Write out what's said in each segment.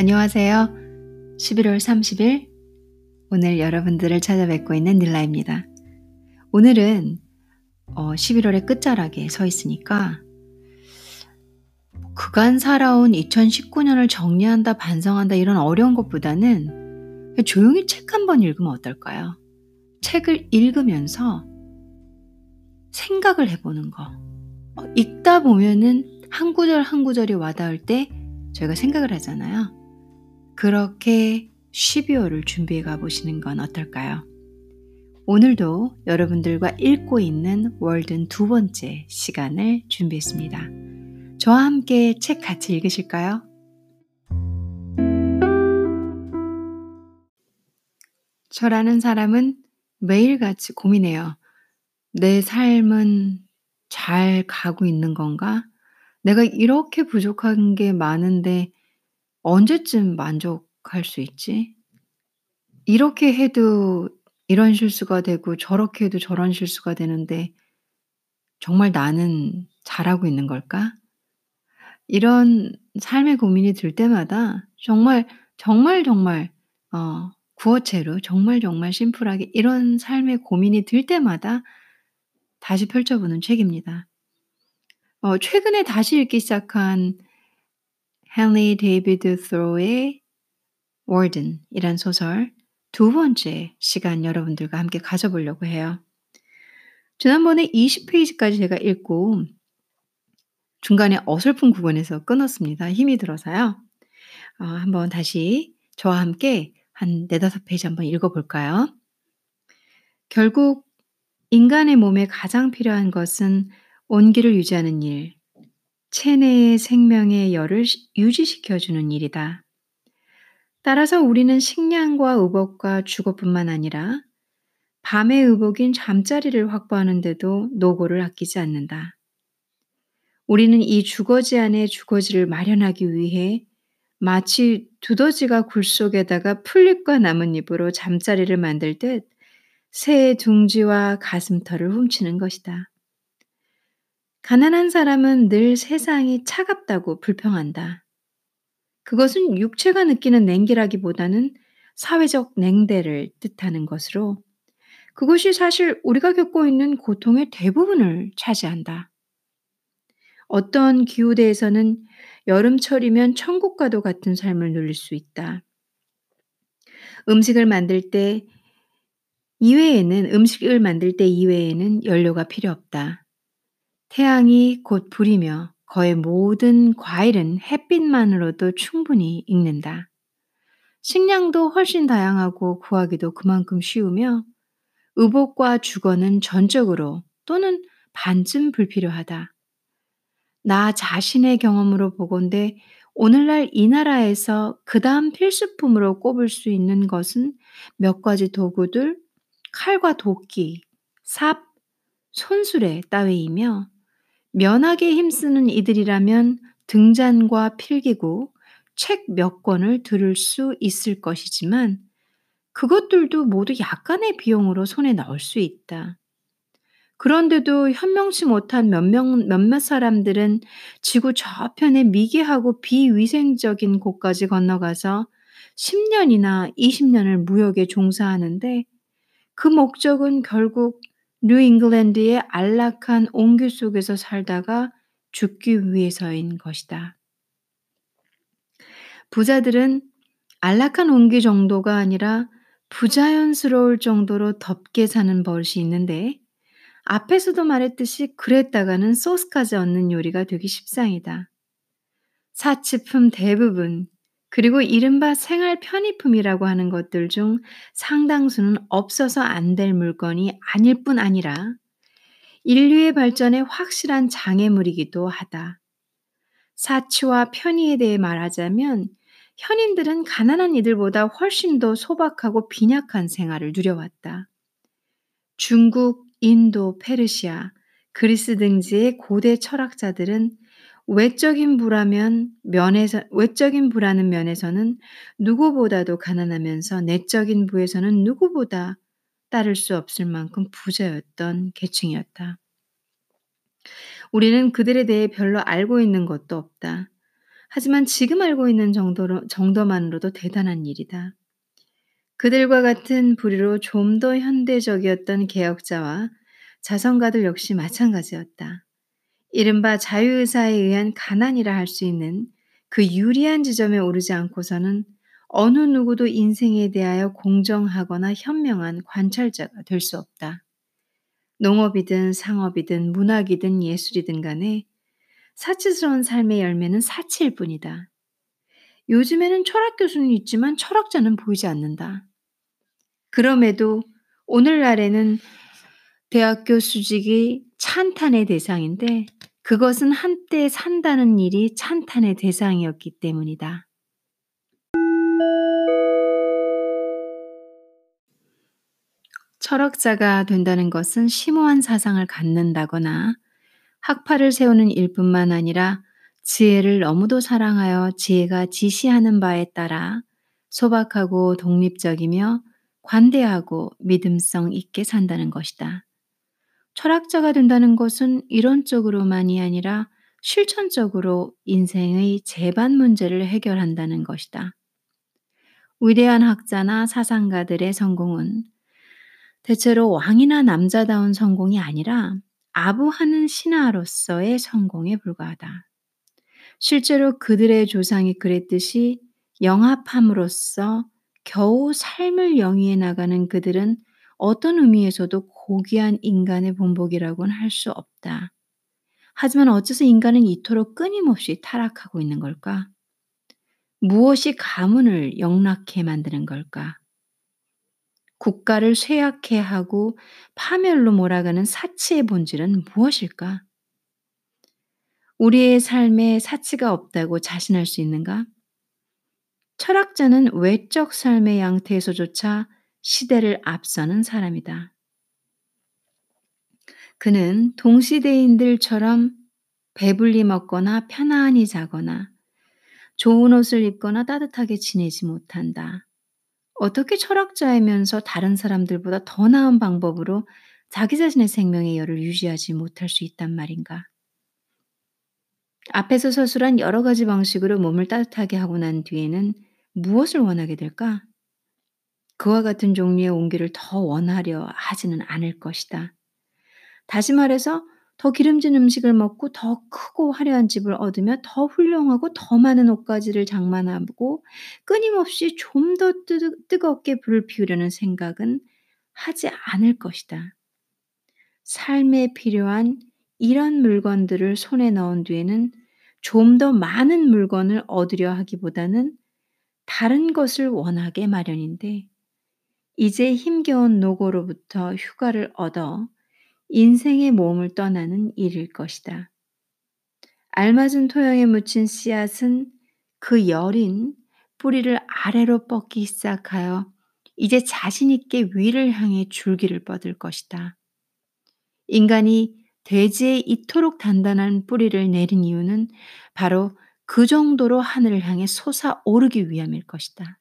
안녕하세요. 11월 30일 오늘 여러분들을 찾아뵙고 있는 닐라입니다. 오늘은 어, 11월의 끝자락에 서 있으니까 그간 살아온 2019년을 정리한다, 반성한다 이런 어려운 것보다는 조용히 책 한 번 읽으면 어떨까요? 책을 읽으면서 생각을 해보는 거. 어, 읽다 보면은 한 구절 한 구절이 와닿을 때 저희가 생각을 하잖아요. 그렇게 12월을 준비해 가보시는 건 어떨까요? 오늘도 여러분들과 읽고 있는 월든 두 번째 시간을 준비했습니다. 저와 함께 책 같이 읽으실까요? 저라는 사람은 매일같이 고민해요. 내 삶은 잘 가고 있는 건가? 내가 이렇게 부족한 게 많은데 언제쯤 만족할 수 있지? 이렇게 해도 이런 실수가 되고 저렇게 해도 저런 실수가 되는데 정말 나는 잘하고 있는 걸까? 이런 삶의 고민이 들 때마다 정말, 정말, 정말, 어, 구어체로 정말, 정말 심플하게 이런 삶의 고민이 들 때마다 다시 펼쳐보는 책입니다. 어, 최근에 다시 읽기 시작한 헨리 데이비드 스로의 월든이란 소설 두 번째 시간 여러분들과 함께 가져보려고 해요. 지난번에 20페이지까지 제가 읽고 중간에 어설픈 구간에서 끊었습니다. 힘이 들어서요. 어, 한번 다시 저와 함께 한 네다섯 페이지 한번 읽어볼까요? 결국 인간의 몸에 가장 필요한 것은 온기를 유지하는 일, 체내의 생명의 열을 유지시켜주는 일이다. 따라서 우리는 식량과 의복과 주거뿐만 아니라 밤의 의복인 잠자리를 확보하는데도 노고를 아끼지 않는다. 우리는 이 주거지 안에 주거지를 마련하기 위해 마치 두더지가 굴 속에다가 풀잎과 나뭇잎으로 잠자리를 만들 듯 새의 둥지와 가슴털을 훔치는 것이다. 가난한 사람은 늘 세상이 차갑다고 불평한다. 그것은 육체가 느끼는 냉기라기보다는 사회적 냉대를 뜻하는 것으로 그것이 사실 우리가 겪고 있는 고통의 대부분을 차지한다. 어떤 기후대에서는 여름철이면 천국과도 같은 삶을 누릴 수 있다. 음식을 만들 때 이외에는 음식을 만들 때 이외에는 연료가 필요 없다. 태양이 곧 불이며 거의 모든 과일은 햇빛만으로도 충분히 익는다. 식량도 훨씬 다양하고 구하기도 그만큼 쉬우며 의복과 주거는 전적으로 또는 반쯤 불필요하다. 나 자신의 경험으로 보건대 오늘날 이 나라에서 그 다음 필수품으로 꼽을 수 있는 것은 몇 가지 도구들, 칼과 도끼, 삽, 손수레 따위이며 면하게 힘쓰는 이들이라면 등잔과 필기구, 책 몇 권을 들을 수 있을 것이지만 그것들도 모두 약간의 비용으로 손에 넣을 수 있다. 그런데도 현명치 못한 몇몇, 몇몇 사람들은 지구 저편의 미개하고 비위생적인 곳까지 건너가서 10년이나 20년을 무역에 종사하는데 그 목적은 결국 뉴잉글랜드의 안락한 옹규 속에서 살다가 죽기 위해서인 것이다. 부자들은 안락한 옹기 정도가 아니라 부자연스러울 정도로 덥게 사는 버릇이 있는데 앞에서도 말했듯이 그랬다가는 소스까지 얻는 요리가 되기 십상이다. 사치품 대부분 그리고 이른바 생활 편의품이라고 하는 것들 중 상당수는 없어서 안 될 물건이 아닐 뿐 아니라 인류의 발전에 확실한 장애물이기도 하다. 사치와 편의에 대해 말하자면 현인들은 가난한 이들보다 훨씬 더 소박하고 빈약한 생활을 누려왔다. 중국, 인도, 페르시아, 그리스 등지의 고대 철학자들은 외적인 부라면 면에서 외적인 부라는 면에서는 누구보다도 가난하면서 내적인 부에서는 누구보다 따를 수 없을 만큼 부자였던 계층이었다. 우리는 그들에 대해 별로 알고 있는 것도 없다. 하지만 지금 알고 있는 정도로, 정도만으로도 대단한 일이다. 그들과 같은 부류로 좀 더 현대적이었던 개혁자와 자선가들 역시 마찬가지였다. 이른바 자유의사에 의한 가난이라 할 수 있는 그 유리한 지점에 오르지 않고서는 어느 누구도 인생에 대하여 공정하거나 현명한 관찰자가 될 수 없다. 농업이든 상업이든 문학이든 예술이든 간에 사치스러운 삶의 열매는 사치일 뿐이다. 요즘에는 철학 교수는 있지만 철학자는 보이지 않는다. 그럼에도 오늘날에는 대학교 수직이 찬탄의 대상인데 그것은 한때 산다는 일이 찬탄의 대상이었기 때문이다. 철학자가 된다는 것은 심오한 사상을 갖는다거나 학파를 세우는 일뿐만 아니라 지혜를 너무도 사랑하여 지혜가 지시하는 바에 따라 소박하고 독립적이며 관대하고 믿음성 있게 산다는 것이다. 철학자가 된다는 것은 이론적으로만이 아니라 실천적으로 인생의 재반 문제를 해결한다는 것이다. 위대한 학자나 사상가들의 성공은 대체로 왕이나 남자다운 성공이 아니라 아부하는 신하로서의 성공에 불과하다. 실제로 그들의 조상이 그랬듯이 영합함으로써 겨우 삶을 영위해 나가는 그들은 어떤 의미에서도 고귀한 인간의 본복이라고는 할 수 없다. 하지만 어째서 인간은 이토록 끊임없이 타락하고 있는 걸까? 무엇이 가문을 영락해 만드는 걸까? 국가를 쇠약해 하고 파멸로 몰아가는 사치의 본질은 무엇일까? 우리의 삶에 사치가 없다고 자신할 수 있는가? 철학자는 외적 삶의 양태에서조차 시대를 앞서는 사람이다. 그는 동시대인들처럼 배불리 먹거나 편안히 자거나 좋은 옷을 입거나 따뜻하게 지내지 못한다. 어떻게 철학자이면서 다른 사람들보다 더 나은 방법으로 자기 자신의 생명의 열을 유지하지 못할 수 있단 말인가? 앞에서 서술한 여러 가지 방식으로 몸을 따뜻하게 하고 난 뒤에는 무엇을 원하게 될까? 그와 같은 종류의 온기를 더 원하려 하지는 않을 것이다. 다시 말해서 더 기름진 음식을 먹고 더 크고 화려한 집을 얻으며 더 훌륭하고 더 많은 옷가지를 장만하고 끊임없이 좀 더 뜨겁게 불을 피우려는 생각은 하지 않을 것이다. 삶에 필요한 이런 물건들을 손에 넣은 뒤에는 좀 더 많은 물건을 얻으려 하기보다는 다른 것을 원하게 마련인데 이제 힘겨운 노고로부터 휴가를 얻어 인생의 몸을 떠나는 일일 것이다. 알맞은 토양에 묻힌 씨앗은 그 여린 뿌리를 아래로 뻗기 시작하여 이제 자신있게 위를 향해 줄기를 뻗을 것이다. 인간이 대지에 이토록 단단한 뿌리를 내린 이유는 바로 그 정도로 하늘을 향해 솟아오르기 위함일 것이다.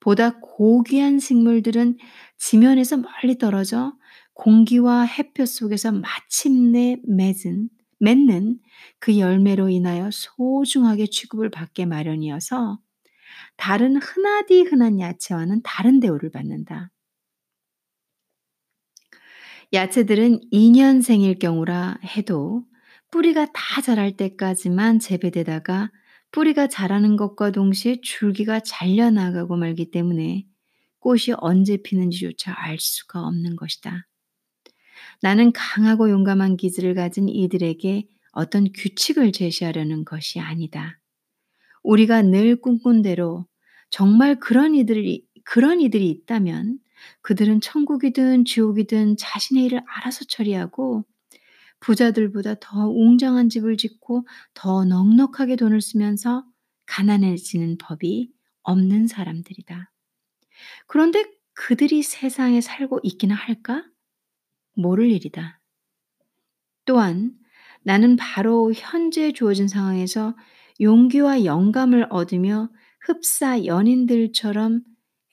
보다 고귀한 식물들은 지면에서 멀리 떨어져 공기와 햇볕 속에서 마침내 맺은, 맺는 그 열매로 인하여 소중하게 취급을 받게 마련이어서 다른 흔하디 흔한 야채와는 다른 대우를 받는다. 야채들은 2년생일 경우라 해도 뿌리가 다 자랄 때까지만 재배되다가 뿌리가 자라는 것과 동시에 줄기가 잘려나가고 말기 때문에 꽃이 언제 피는지조차 알 수가 없는 것이다. 나는 강하고 용감한 기질을 가진 이들에게 어떤 규칙을 제시하려는 것이 아니다. 우리가 늘 꿈꾼 대로 정말 그런 이들이, 그런 이들이 있다면 그들은 천국이든 지옥이든 자신의 일을 알아서 처리하고 부자들보다 더 웅장한 집을 짓고 더 넉넉하게 돈을 쓰면서 가난해지는 법이 없는 사람들이다. 그런데 그들이 세상에 살고 있기는 할까? 모를 일이다. 또한 나는 바로 현재 주어진 상황에서 용기와 영감을 얻으며 흡사 연인들처럼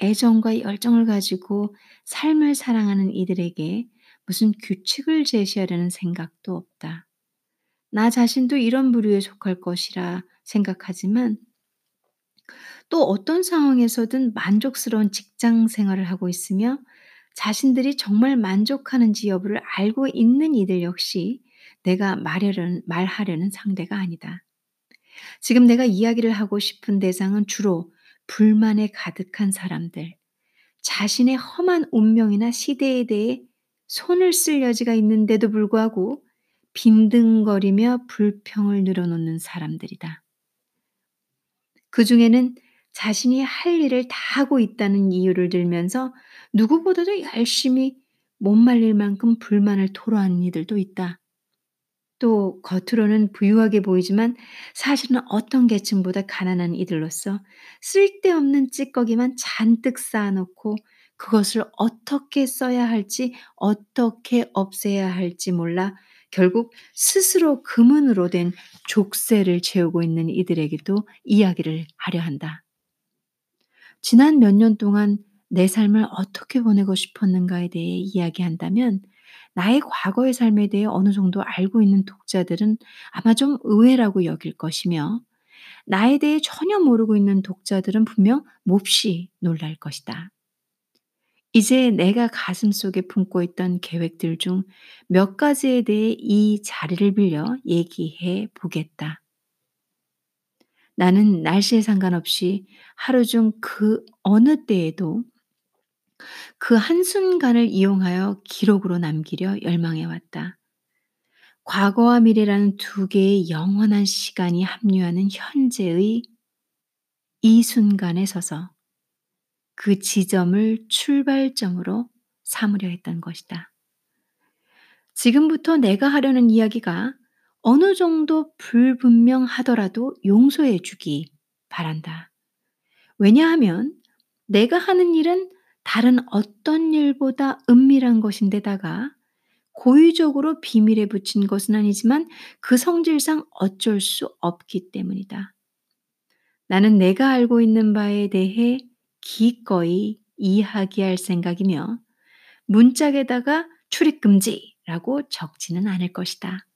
애정과 열정을 가지고 삶을 사랑하는 이들에게 무슨 규칙을 제시하려는 생각도 없다. 나 자신도 이런 부류에 속할 것이라 생각하지만 또 어떤 상황에서든 만족스러운 직장 생활을 하고 있으며 자신들이 정말 만족하는지 여부를 알고 있는 이들 역시 내가 말하려는, 말하려는 상대가 아니다. 지금 내가 이야기를 하고 싶은 대상은 주로 불만에 가득한 사람들, 자신의 험한 운명이나 시대에 대해 손을 쓸 여지가 있는데도 불구하고 빈둥거리며 불평을 늘어놓는 사람들이다. 그 중에는 자신이 할 일을 다 하고 있다는 이유를 들면서 누구보다도 열심히 못 말릴 만큼 불만을 토로하는 이들도 있다. 또 겉으로는 부유하게 보이지만 사실은 어떤 계층보다 가난한 이들로서 쓸데없는 찌꺼기만 잔뜩 쌓아놓고 그것을 어떻게 써야 할지 어떻게 없애야 할지 몰라 결국 스스로 금은으로 된 족쇄를 채우고 있는 이들에게도 이야기를 하려 한다. 지난 몇 년 동안 내 삶을 어떻게 보내고 싶었는가에 대해 이야기한다면 나의 과거의 삶에 대해 어느 정도 알고 있는 독자들은 아마 좀 의외라고 여길 것이며 나에 대해 전혀 모르고 있는 독자들은 분명 몹시 놀랄 것이다. 이제 내가 가슴 속에 품고 있던 계획들 중 몇 가지에 대해 이 자리를 빌려 얘기해 보겠다. 나는 날씨에 상관없이 하루 중 그 어느 때에도 그 한순간을 이용하여 기록으로 남기려 열망해 왔다. 과거와 미래라는 두 개의 영원한 시간이 합류하는 현재의 이 순간에 서서 그 지점을 출발점으로 삼으려 했던 것이다. 지금부터 내가 하려는 이야기가 어느 정도 불분명하더라도 용서해 주기 바란다. 왜냐하면 내가 하는 일은 다른 어떤 일보다 은밀한 것인데다가 고의적으로 비밀에 붙인 것은 아니지만 그 성질상 어쩔 수 없기 때문이다. 나는 내가 알고 있는 바에 대해 기꺼이 이야기할 생각이며 문짝에다가 출입금지라고 적지는 않을 것이다.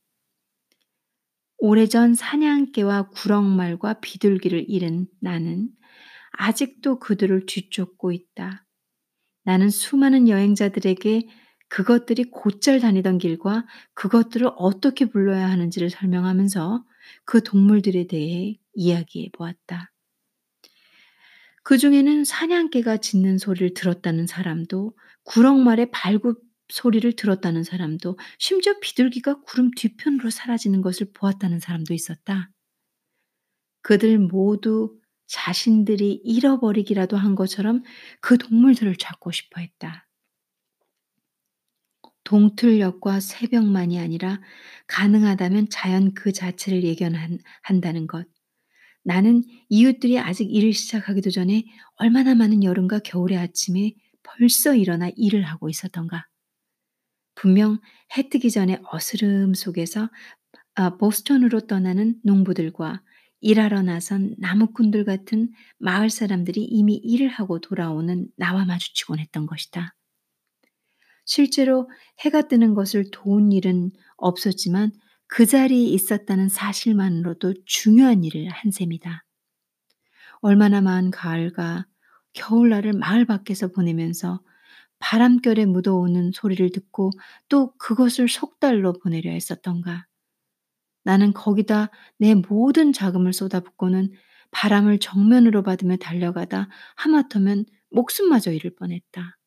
오래전 사냥개와 구렁말과 비둘기를 잃은 나는 아직도 그들을 뒤쫓고 있다. 나는 수많은 여행자들에게 그것들이 곧잘 다니던 길과 그것들을 어떻게 불러야 하는지를 설명하면서 그 동물들에 대해 이야기해 보았다. 그 중에는 사냥개가 짖는 소리를 들었다는 사람도 구렁말의 발굽 소리를 들었다는 사람도 심지어 비둘기가 구름 뒤편으로 사라지는 것을 보았다는 사람도 있었다. 그들 모두 자신들이 잃어버리기라도 한 것처럼 그 동물들을 찾고 싶어 했다. 동틀역과 새벽만이 아니라 가능하다면 자연 그 자체를 예견한다는 것. 나는 이웃들이 아직 일을 시작하기도 전에 얼마나 많은 여름과 겨울의 아침에 벌써 일어나 일을 하고 있었던가. 분명 해 뜨기 전에 어스름 속에서 아, 보스턴으로 떠나는 농부들과 일하러 나선 나무꾼들 같은 마을 사람들이 이미 일을 하고 돌아오는 나와 마주치곤 했던 것이다. 실제로 해가 뜨는 것을 도운 일은 없었지만 그 자리에 있었다는 사실만으로도 중요한 일을 한 셈이다. 얼마나 많은 가을과 겨울날을 마을 밖에서 보내면서 바람결에 묻어오는 소리를 듣고 또 그것을 속달로 보내려 했었던가. 나는 거기다 내 모든 자금을 쏟아붓고는 바람을 정면으로 받으며 달려가다 하마터면 목숨마저 잃을 뻔했다.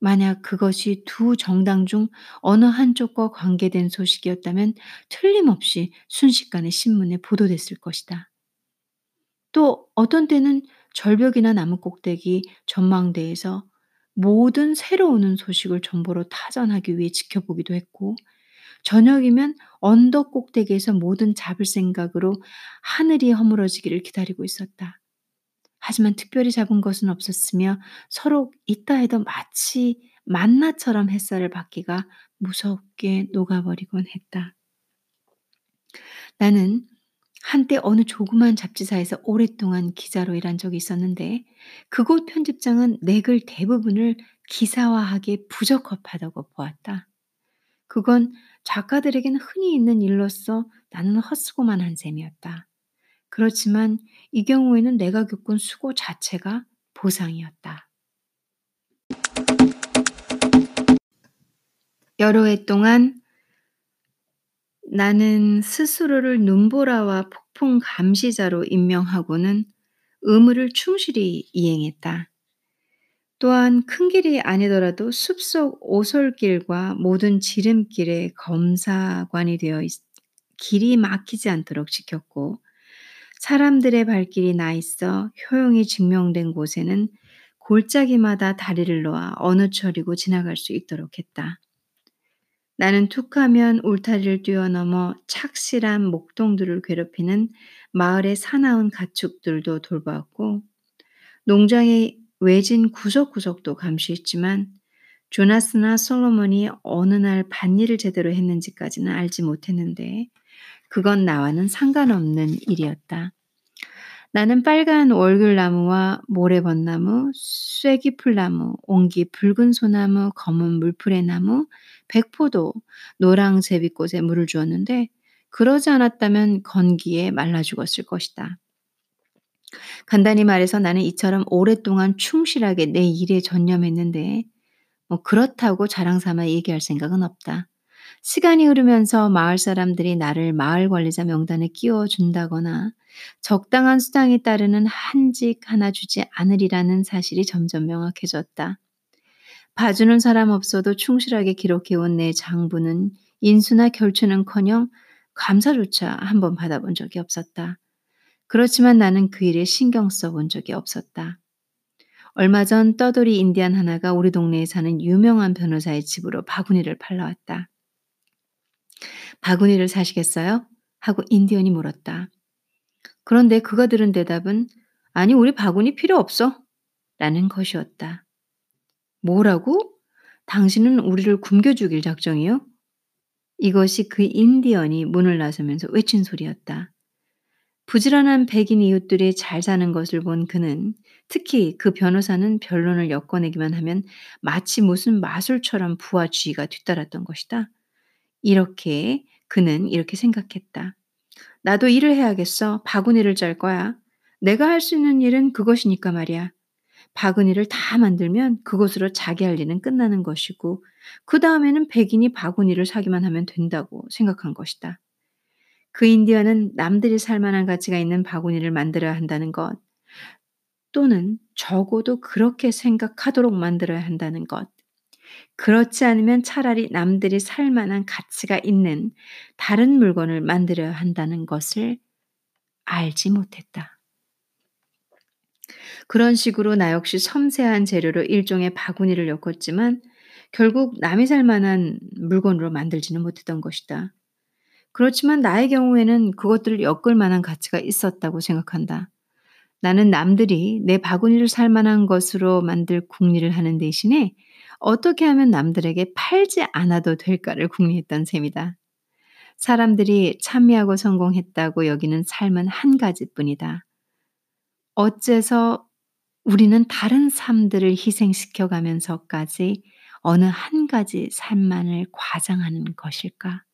만약 그것이 두 정당 중 어느 한쪽과 관계된 소식이었다면 틀림없이 순식간에 신문에 보도됐을 것이다. 또 어떤 때는 절벽이나 나무 꼭대기 전망대에서 모든 새로 오는 소식을 정보로 타전하기 위해 지켜보기도 했고 저녁이면 언덕 꼭대기에서 모든 잡을 생각으로 하늘이 허물어지기를 기다리고 있었다. 하지만 특별히 잡은 것은 없었으며 서로 있다 해도 마치 만나처럼 햇살을 받기가 무섭게 녹아버리곤 했다. 나는 한때 어느 조그만 잡지사에서 오랫동안 기자로 일한 적이 있었는데 그곳 편집장은 내 글 대부분을 기사화하기에 부적합하다고 보았다. 그건 작가들에겐 흔히 있는 일로서 나는 헛수고만 한 셈이었다. 그렇지만 이 경우에는 내가 겪은 수고 자체가 보상이었다. 여러 해 동안 나는 스스로를 눈보라와 폭풍 감시자로 임명하고는 의무를 충실히 이행했다. 또한 큰 길이 아니더라도 숲속 오솔길과 모든 지름길에 검사관이 되어 있, 길이 막히지 않도록 지켰고 사람들의 발길이 나 있어 효용이 증명된 곳에는 골짜기마다 다리를 놓아 어느 철이고 지나갈 수 있도록 했다. 나는 툭하면 울타리를 뛰어넘어 착실한 목동들을 괴롭히는 마을의 사나운 가축들도 돌보았고 농장의 외진 구석구석도 감시했지만 조나스나 솔로몬이 어느 날 밭일을 제대로 했는지까지는 알지 못했는데 그건 나와는 상관없는 일이었다. 나는 빨간 월귤나무와 모래벚나무, 쐐기풀나무, 옹기 붉은 소나무, 검은 물풀의 나무, 백포도, 노랑 제비꽃에 물을 주었는데 그러지 않았다면 건기에 말라 죽었을 것이다. 간단히 말해서 나는 이처럼 오랫동안 충실하게 내 일에 전념했는데 뭐 그렇다고 자랑 삼아 얘기할 생각은 없다. 시간이 흐르면서 마을 사람들이 나를 마을 관리자 명단에 끼워 준다거나 적당한 수당에 따르는 한직 하나 주지 않으리라는 사실이 점점 명확해졌다. 봐주는 사람 없어도 충실하게 기록해온 내 장부는 인수나 결투는커녕 감사조차 한 번 받아본 적이 없었다. 그렇지만 나는 그 일에 신경 써본 적이 없었다. 얼마 전 떠돌이 인디안 하나가 우리 동네에 사는 유명한 변호사의 집으로 바구니를 팔러왔다. 바구니를 사시겠어요? 하고 인디언이 물었다. 그런데 그가 들은 대답은 아니 우리 바구니 필요 없어 라는 것이었다. 뭐라고? 당신은 우리를 굶겨 죽일 작정이요? 이것이 그 인디언이 문을 나서면서 외친 소리였다. 부지런한 백인 이웃들이 잘 사는 것을 본 그는 특히 그 변호사는 변론을 엮어내기만 하면 마치 무슨 마술처럼 부와 주의가 뒤따랐던 것이다. 이렇게 그는 이렇게 생각했다. 나도 일을 해야겠어. 바구니를 짤 거야. 내가 할 수 있는 일은 그것이니까 말이야. 바구니를 다 만들면 그것으로 자기 할 일은 끝나는 것이고 그 다음에는 백인이 바구니를 사기만 하면 된다고 생각한 것이다. 그 인디언은 남들이 살 만한 가치가 있는 바구니를 만들어야 한다는 것, 또는 적어도 그렇게 생각하도록 만들어야 한다는 것, 그렇지 않으면 차라리 남들이 살 만한 가치가 있는 다른 물건을 만들어야 한다는 것을 알지 못했다. 그런 식으로 나 역시 섬세한 재료로 일종의 바구니를 엮었지만 결국 남이 살 만한 물건으로 만들지는 못했던 것이다. 그렇지만 나의 경우에는 그것들을 엮을 만한 가치가 있었다고 생각한다. 나는 남들이 내 바구니를 살 만한 것으로 만들 궁리를 하는 대신에 어떻게 하면 남들에게 팔지 않아도 될까를 궁리했던 셈이다. 사람들이 참여하고 성공했다고 여기는 삶은 한 가지뿐이다. 어째서 우리는 다른 삶들을 희생시켜 가면서까지 어느 한 가지 삶만을 과장하는 것일까?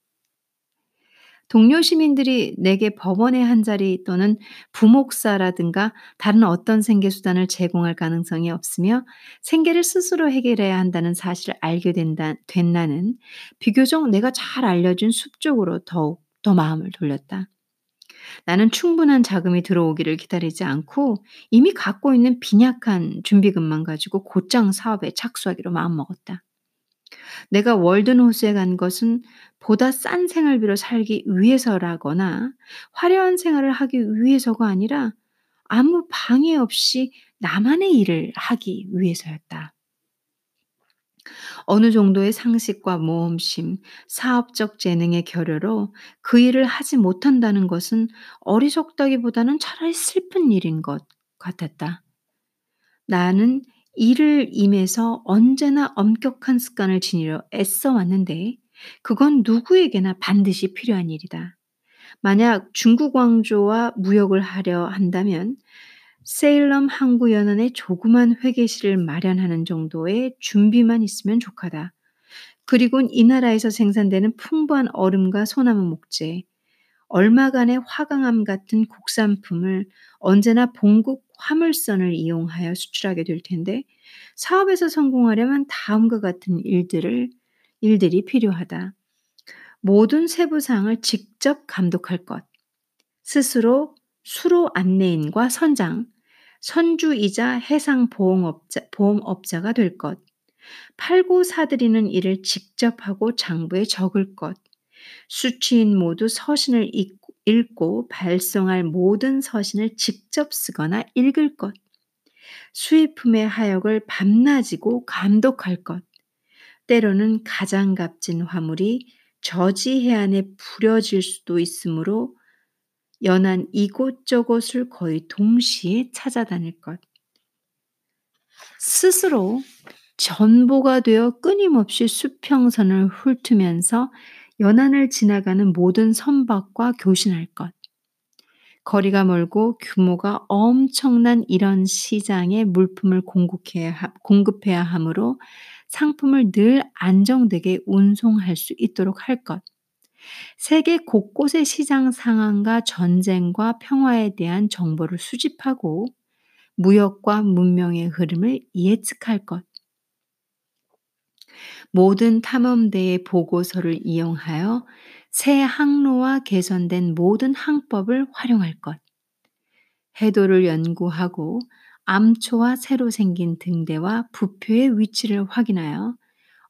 동료 시민들이 내게 법원의 한 자리 또는 부목사라든가 다른 어떤 생계 수단을 제공할 가능성이 없으며 생계를 스스로 해결해야 한다는 사실을 알게 된다, 된 나는 비교적 내가 잘 알려준 숲 쪽으로 더욱 더 마음을 돌렸다. 나는 충분한 자금이 들어오기를 기다리지 않고 이미 갖고 있는 빈약한 준비금만 가지고 곧장 사업에 착수하기로 마음먹었다. 내가 월든호수에 간 것은 보다 싼 생활비로 살기 위해서라거나 화려한 생활을 하기 위해서가 아니라 아무 방해 없이 나만의 일을 하기 위해서였다. 어느 정도의 상식과 모험심, 사업적 재능의 결여로 그 일을 하지 못한다는 것은 어리석다기보다는 차라리 슬픈 일인 것 같았다. 나는 일을 임해서 언제나 엄격한 습관을 지니려 애써 왔는데 그건 누구에게나 반드시 필요한 일이다. 만약 중국 왕조와 무역을 하려 한다면 세일럼 항구연안에 조그만 회계실을 마련하는 정도의 준비만 있으면 족하다. 그리고 이 나라에서 생산되는 풍부한 얼음과 소나무 목재, 얼마간의 화강암 같은 국산품을 언제나 본국 화물선을 이용하여 수출하게 될 텐데 사업에서 성공하려면 다음과 같은 일들을 일들이 필요하다. 모든 세부 사항을 직접 감독할 것. 스스로 수로 안내인과 선장, 선주이자 해상 보험업자, 보험업자가 될 것. 팔고 사들이는 일을 직접 하고 장부에 적을 것. 수취인 모두 서신을 읽고 발송할 모든 서신을 직접 쓰거나 읽을 것. 수입품의 하역을 밤낮이고 감독할 것. 때로는 가장 값진 화물이 저지 해안에 부려질 수도 있으므로 연안 이곳저곳을 거의 동시에 찾아다닐 것. 스스로 전보가 되어 끊임없이 수평선을 훑으면서 연안을 지나가는 모든 선박과 교신할 것. 거리가 멀고 규모가 엄청난 이런 시장에 물품을 공급해야, 공급해야 하므로 상품을 늘 안정되게 운송할 수 있도록 할 것. 세계 곳곳의 시장 상황과 전쟁과 평화에 대한 정보를 수집하고 무역과 문명의 흐름을 예측할 것. 모든 탐험대의 보고서를 이용하여 새 항로와 개선된 모든 항법을 활용할 것. 해도를 연구하고 암초와 새로 생긴 등대와 부표의 위치를 확인하여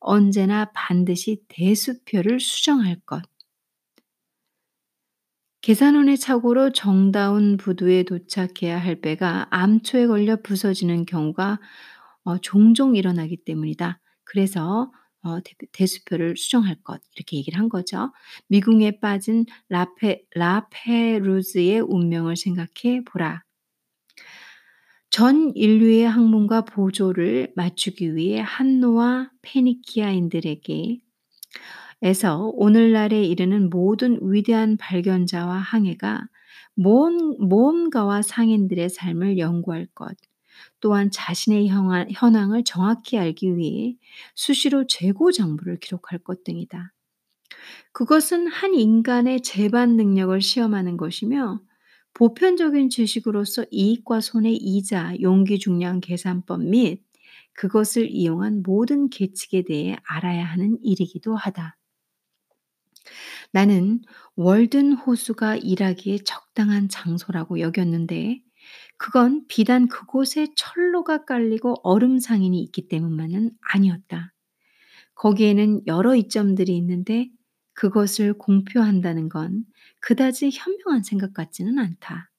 언제나 반드시 대수표를 수정할 것. 계산원의 착오로 정다운 부두에 도착해야 할 배가 암초에 걸려 부서지는 경우가 어, 종종 일어나기 때문이다. 그래서 어, 대, 수표를 수정할 것 이렇게 얘기를 한 거죠. 미궁에 빠진 라페 라페루즈의 운명을 생각해 보라. 전 인류의 학문과 보조를 맞추기 위해 한노와 페니키아인들에게 에서 오늘날에 이르는 모든 위대한 발견자와 항해가 모험가와 상인들의 삶을 연구할 것, 또한 자신의 현황을 정확히 알기 위해 수시로 재고 정보를 기록할 것 등이다. 그것은 한 인간의 재반 능력을 시험하는 것이며 보편적인 지식으로서 이익과 손해 이자, 용기 중량 계산법 및 그것을 이용한 모든 계측에 대해 알아야 하는 일이기도 하다. 나는 월든 호수가 일하기에 적당한 장소라고 여겼는데 그건 비단 그곳에 철로가 깔리고 얼음 상인이 있기 때문만은 아니었다. 거기에는 여러 이점들이 있는데 그것을 공표한다는 건 그다지 현명한 생각 같지는 않다.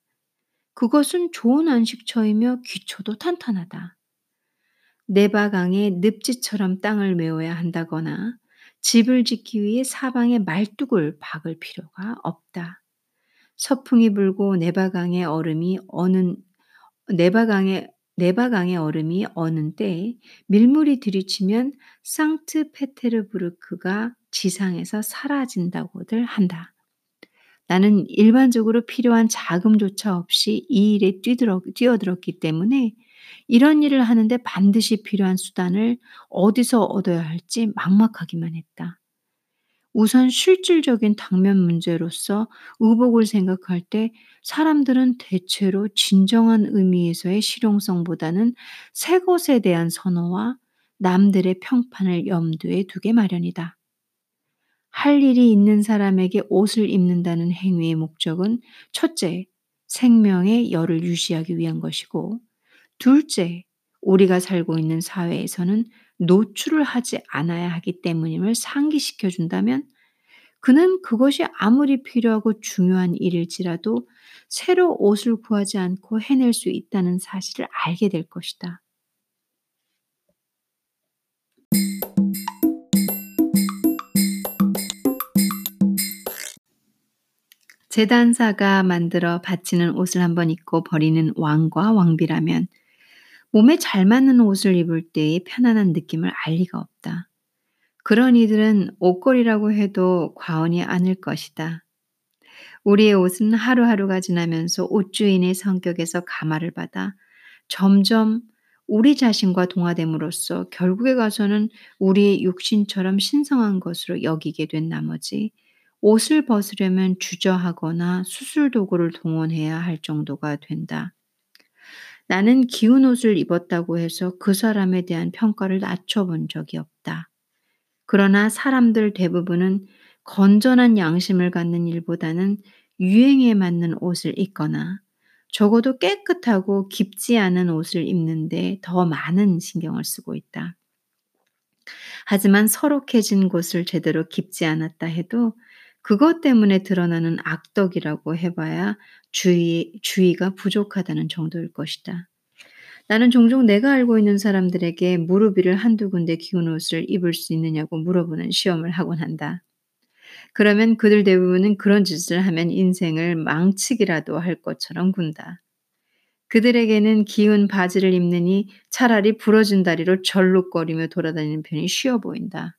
그것은 좋은 안식처이며 기초도 탄탄하다. 네바강의 늪지처럼 땅을 메워야 한다거나 집을 짓기 위해 사방에 말뚝을 박을 필요가 없다. 서풍이 불고 네바강의 얼음이 어는 네바강의 네바강의 얼음이 어는 때에 밀물이 들이치면 상트페테르부르크가 지상에서 사라진다고들 한다. 나는 일반적으로 필요한 자금조차 없이 이 일에 뛰어들었기 때문에 이런 일을 하는데 반드시 필요한 수단을 어디서 얻어야 할지 막막하기만 했다. 우선 실질적인 당면 문제로서 의복을 생각할 때 사람들은 대체로 진정한 의미에서의 실용성보다는 새 것에 대한 선호와 남들의 평판을 염두에 두게 마련이다. 할 일이 있는 사람에게 옷을 입는다는 행위의 목적은 첫째, 생명의 열을 유지하기 위한 것이고, 둘째, 우리가 살고 있는 사회에서는 노출을 하지 않아야 하기 때문임을 상기시켜 준다면 그는 그것이 아무리 필요하고 중요한 일일지라도 새로 옷을 구하지 않고 해낼 수 있다는 사실을 알게 될 것이다. 재단사가 만들어 바치는 옷을 한번 입고 버리는 왕과 왕비라면 몸에 잘 맞는 옷을 입을 때의 편안한 느낌을 알 리가 없다. 그런 이들은 옷걸이라고 해도 과언이 아닐 것이다. 우리의 옷은 하루하루가 지나면서 옷 주인의 성격에서 감화를 받아 점점 우리 자신과 동화됨으로써 결국에 가서는 우리의 육신처럼 신성한 것으로 여기게 된 나머지 옷을 벗으려면 주저하거나 수술 도구를 동원해야 할 정도가 된다. 나는 기운 옷을 입었다고 해서 그 사람에 대한 평가를 낮춰본 적이 없다. 그러나 사람들 대부분은 건전한 양심을 갖는 일보다는 유행에 맞는 옷을 입거나 적어도 깨끗하고 깊지 않은 옷을 입는데 더 많은 신경을 쓰고 있다. 하지만 서록해진 곳을 제대로 깊지 않았다 해도 그것 때문에 드러나는 악덕이라고 해봐야 주의, 주의가 부족하다는 정도일 것이다. 나는 종종 내가 알고 있는 사람들에게 무릎 위를 한두 군데 기운 옷을 입을 수 있느냐고 물어보는 시험을 하곤 한다. 그러면 그들 대부분은 그런 짓을 하면 인생을 망치기라도 할 것처럼 군다. 그들에게는 기운 바지를 입느니 차라리 부러진 다리로 절룩거리며 돌아다니는 편이 쉬워 보인다.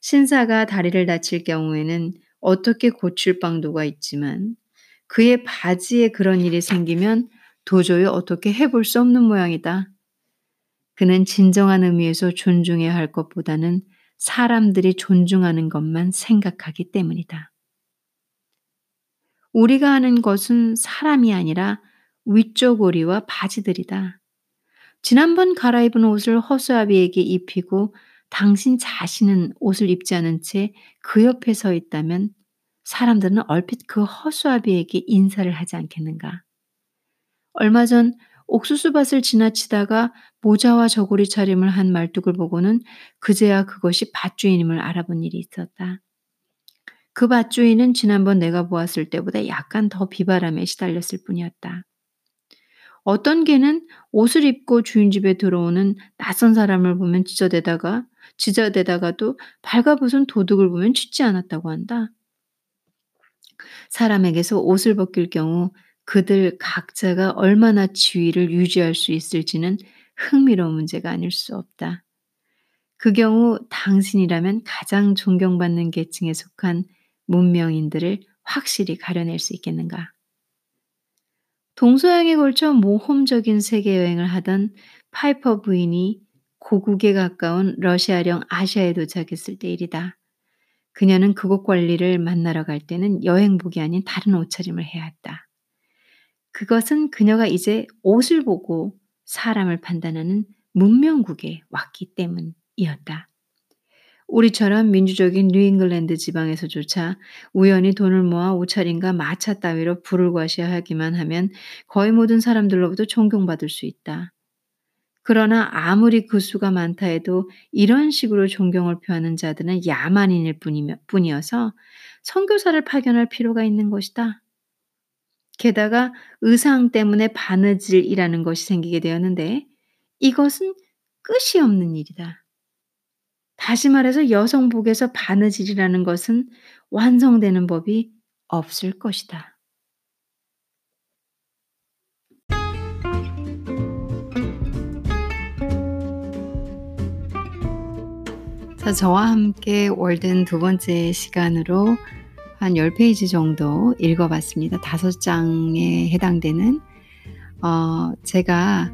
신사가 다리를 다칠 경우에는 어떻게 고칠 방도가 있지만 그의 바지에 그런 일이 생기면 도저히 어떻게 해볼 수 없는 모양이다. 그는 진정한 의미에서 존중해야 할 것보다는 사람들이 존중하는 것만 생각하기 때문이다. 우리가 하는 것은 사람이 아니라 위쪽 오리와 바지들이다. 지난번 갈아입은 옷을 허수아비에게 입히고 당신 자신은 옷을 입지 않은 채 그 옆에 서 있다면 사람들은 얼핏 그 허수아비에게 인사를 하지 않겠는가? 얼마 전 옥수수밭을 지나치다가 모자와 저고리 차림을 한 말뚝을 보고는 그제야 그것이 밭주인임을 알아본 일이 있었다. 그 밭주인은 지난번 내가 보았을 때보다 약간 더 비바람에 시달렸을 뿐이었다. 어떤 개는 옷을 입고 주인 집에 들어오는 낯선 사람을 보면 지저대다가 지저대다가도 발가벗은 도둑을 보면 짖지 않았다고 한다. 사람에게서 옷을 벗길 경우 그들 각자가 얼마나 지위를 유지할 수 있을지는 흥미로운 문제가 아닐 수 없다. 그 경우 당신이라면 가장 존경받는 계층에 속한 문명인들을 확실히 가려낼 수 있겠는가? 동서양에 걸쳐 모험적인 세계 여행을 하던 파이퍼 부인이 고국에 가까운 러시아령 아시아에 도착했을 때 일이다. 그녀는 그곳 관리를 만나러 갈 때는 여행복이 아닌 다른 옷차림을 해야 했다. 그것은 그녀가 이제 옷을 보고 사람을 판단하는 문명국에 왔기 때문이었다. 우리처럼 민주적인 뉴잉글랜드 지방에서조차 우연히 돈을 모아 옷차림과 마차 따위로 부를 과시하기만 하면 거의 모든 사람들로부터 존경받을 수 있다. 그러나 아무리 그 수가 많다 해도 이런 식으로 존경을 표하는 자들은 야만인일 뿐이어서 선교사를 파견할 필요가 있는 것이다. 게다가 의상 때문에 바느질이라는 것이 생기게 되었는데 이것은 끝이 없는 일이다. 다시 말해서 여성복에서 바느질이라는 것은 완성되는 법이 없을 것이다. 자, 저와 함께 월든 두 번째 시간으로 한 10페이지 정도 읽어봤습니다. 다섯 장에 해당되는, 어, 제가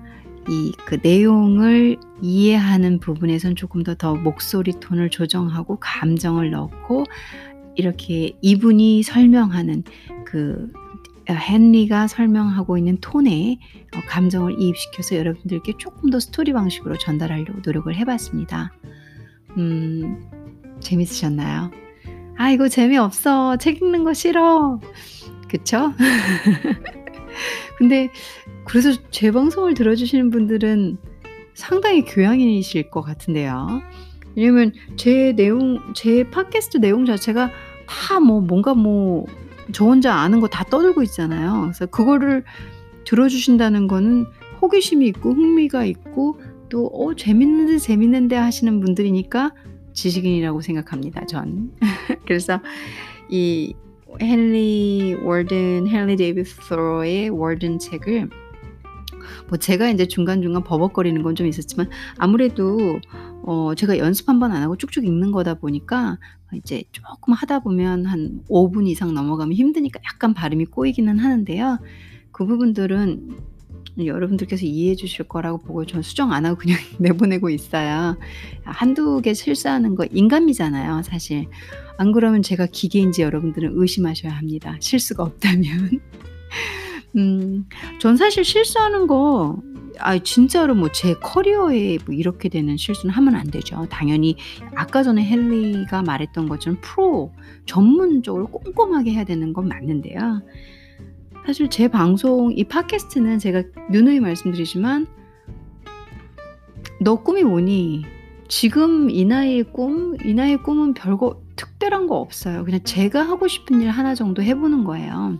이 그 내용을 이해하는 부분에선 조금 더 더 목소리 톤을 조정하고 감정을 넣고 이렇게 이분이 설명하는 그 헨리가 설명하고 있는 톤에 어, 감정을 이입시켜서 여러분들께 조금 더 스토리 방식으로 전달하려고 노력을 해봤습니다. 음, 재밌으셨나요? 아, 이거 재미없어. 책 읽는 거 싫어. 그쵸? 근데 그래서 제 방송을 들어주시는 분들은 상당히 교양이실 것 같은데요. 왜냐면 제 내용, 제 팟캐스트 내용 자체가 다 뭐 뭔가 뭐 저 혼자 아는 거 다 떠들고 있잖아요. 그래서 그거를 들어주신다는 거는 호기심이 있고 흥미가 있고 또 어, 재밌는데 재밌는데 하시는 분들이니까 지식인이라고 생각합니다. 전. 그래서 이 헨리 월든, 헨리 데이비스 로의 월든 책을 뭐 제가 이제 중간중간 버벅거리는 건 좀 있었지만 아무래도 어 제가 연습 한 번 안 하고 쭉쭉 읽는 거다 보니까 이제 조금 하다 보면 한 5분 이상 넘어가면 힘드니까 약간 발음이 꼬이기는 하는데요. 그 부분들은 여러분들께서 이해해 주실 거라고 보고 전 수정 안 하고 그냥 내보내고 있어요. 한두 개 실수하는 거 인간이잖아요, 사실. 안 그러면 제가 기계인지 여러분들은 의심하셔야 합니다. 실수가 없다면. 음, 전 사실 실수하는 거, 아, 진짜로 뭐 제 커리어에 뭐 이렇게 되는 실수는 하면 안 되죠. 당연히 아까 전에 헨리가 말했던 것처럼 프로, 전문적으로 꼼꼼하게 해야 되는 건 맞는데요. 사실 제 방송, 이 팟캐스트는 제가 누누이 말씀드리지만, 너 꿈이 뭐니? 지금 이 나이의 꿈, 이 나이의 꿈은 별거 특별한 거 없어요. 그냥 제가 하고 싶은 일 하나 정도 해보는 거예요.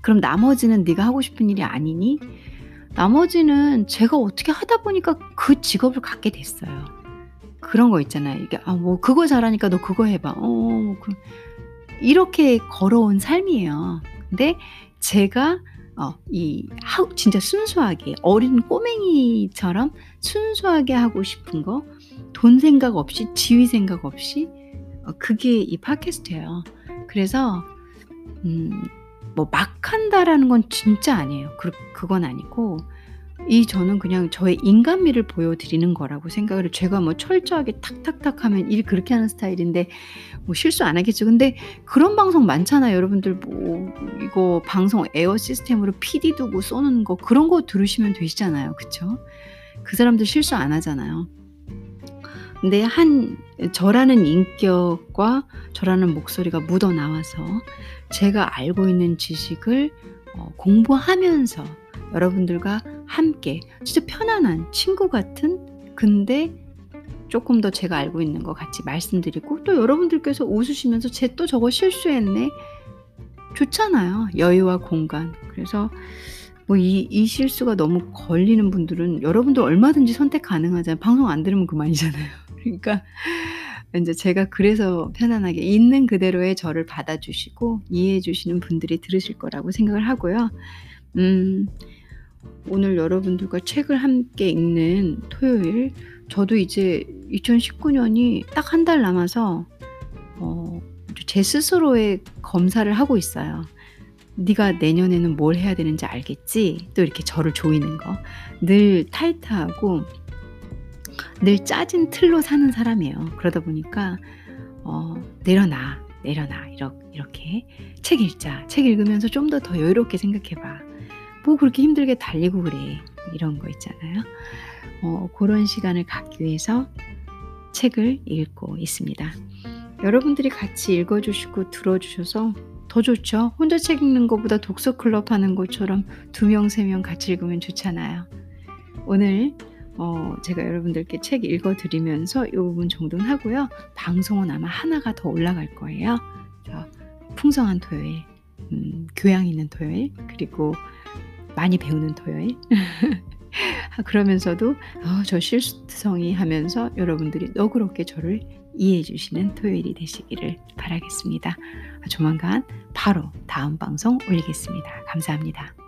그럼 나머지는 네가 하고 싶은 일이 아니니? 나머지는 제가 어떻게 하다 보니까 그 직업을 갖게 됐어요. 그런 거 있잖아요. 이게 아 뭐 그거 잘하니까 너 그거 해봐. 어, 그, 이렇게 걸어온 삶이에요. 근데 제가 어, 이 하, 진짜 순수하게 어린 꼬맹이처럼 순수하게 하고 싶은 거, 돈 생각 없이 지위 생각 없이 어, 그게 이 팟캐스트예요. 그래서 음, 뭐 막 한다라는 건 진짜 아니에요. 그, 그건 아니고 이 저는 그냥 저의 인간미를 보여드리는 거라고 생각을. 제가 뭐 철저하게 탁탁탁 하면 일 그렇게 하는 스타일인데 뭐 실수 안 하겠죠. 근데 그런 방송 많잖아요. 여러분들 뭐 이거 방송 에어 시스템으로 PD 두고 쏘는 거 그런 거 들으시면 되시잖아요. 그쵸? 그 사람들 실수 안 하잖아요. 근데 한 저라는 인격과 저라는 목소리가 묻어 나와서 제가 알고 있는 지식을 어, 공부하면서 여러분들과 함께 진짜 편안한 친구 같은 근데 조금 더 제가 알고 있는 것 같이 말씀드리고 또 여러분들께서 웃으시면서 쟤 또 저거 실수했네. 좋잖아요. 여유와 공간. 그래서 뭐이 이 실수가 너무 걸리는 분들은 여러분들 얼마든지 선택 가능하잖아요. 방송 안 들으면 그만이잖아요. 그러니까 이제 제가 그래서 편안하게 있는 그대로의 저를 받아주시고 이해해 주시는 분들이 들으실 거라고 생각을 하고요. 음, 오늘 여러분들과 책을 함께 읽는 토요일, 저도 이제 2019년이 딱 한 달 남아서 어, 제 스스로의 검사를 하고 있어요. 네가 내년에는 뭘 해야 되는지 알겠지? 또 이렇게 저를 조이는 거. 늘 타이트하고 늘 짜진 틀로 사는 사람이에요. 그러다 보니까 어, 내려놔, 내려놔 이렇게 책 읽자. 책 읽으면서 좀 더 더 여유롭게 생각해봐. 뭐 그렇게 힘들게 달리고 그래. 이런 거 있잖아요. 어, 그런 시간을 갖기 위해서 책을 읽고 있습니다. 여러분들이 같이 읽어주시고 들어주셔서 더 좋죠. 혼자 책 읽는 것보다 독서 클럽 하는 것처럼 두 명, 세 명 같이 읽으면 좋잖아요. 오늘 어, 제가 여러분들께 책 읽어드리면서 이 부분 정도는 하고요. 방송은 아마 하나가 더 올라갈 거예요. 풍성한 토요일, 음, 교양 있는 토요일, 그리고 많이 배우는 토요일. 그러면서도 어, 저 실수성이 하면서 여러분들이 너그럽게 저를 이해해 주시는 토요일이 되시기를 바라겠습니다. 조만간 바로 다음 방송 올리겠습니다. 감사합니다.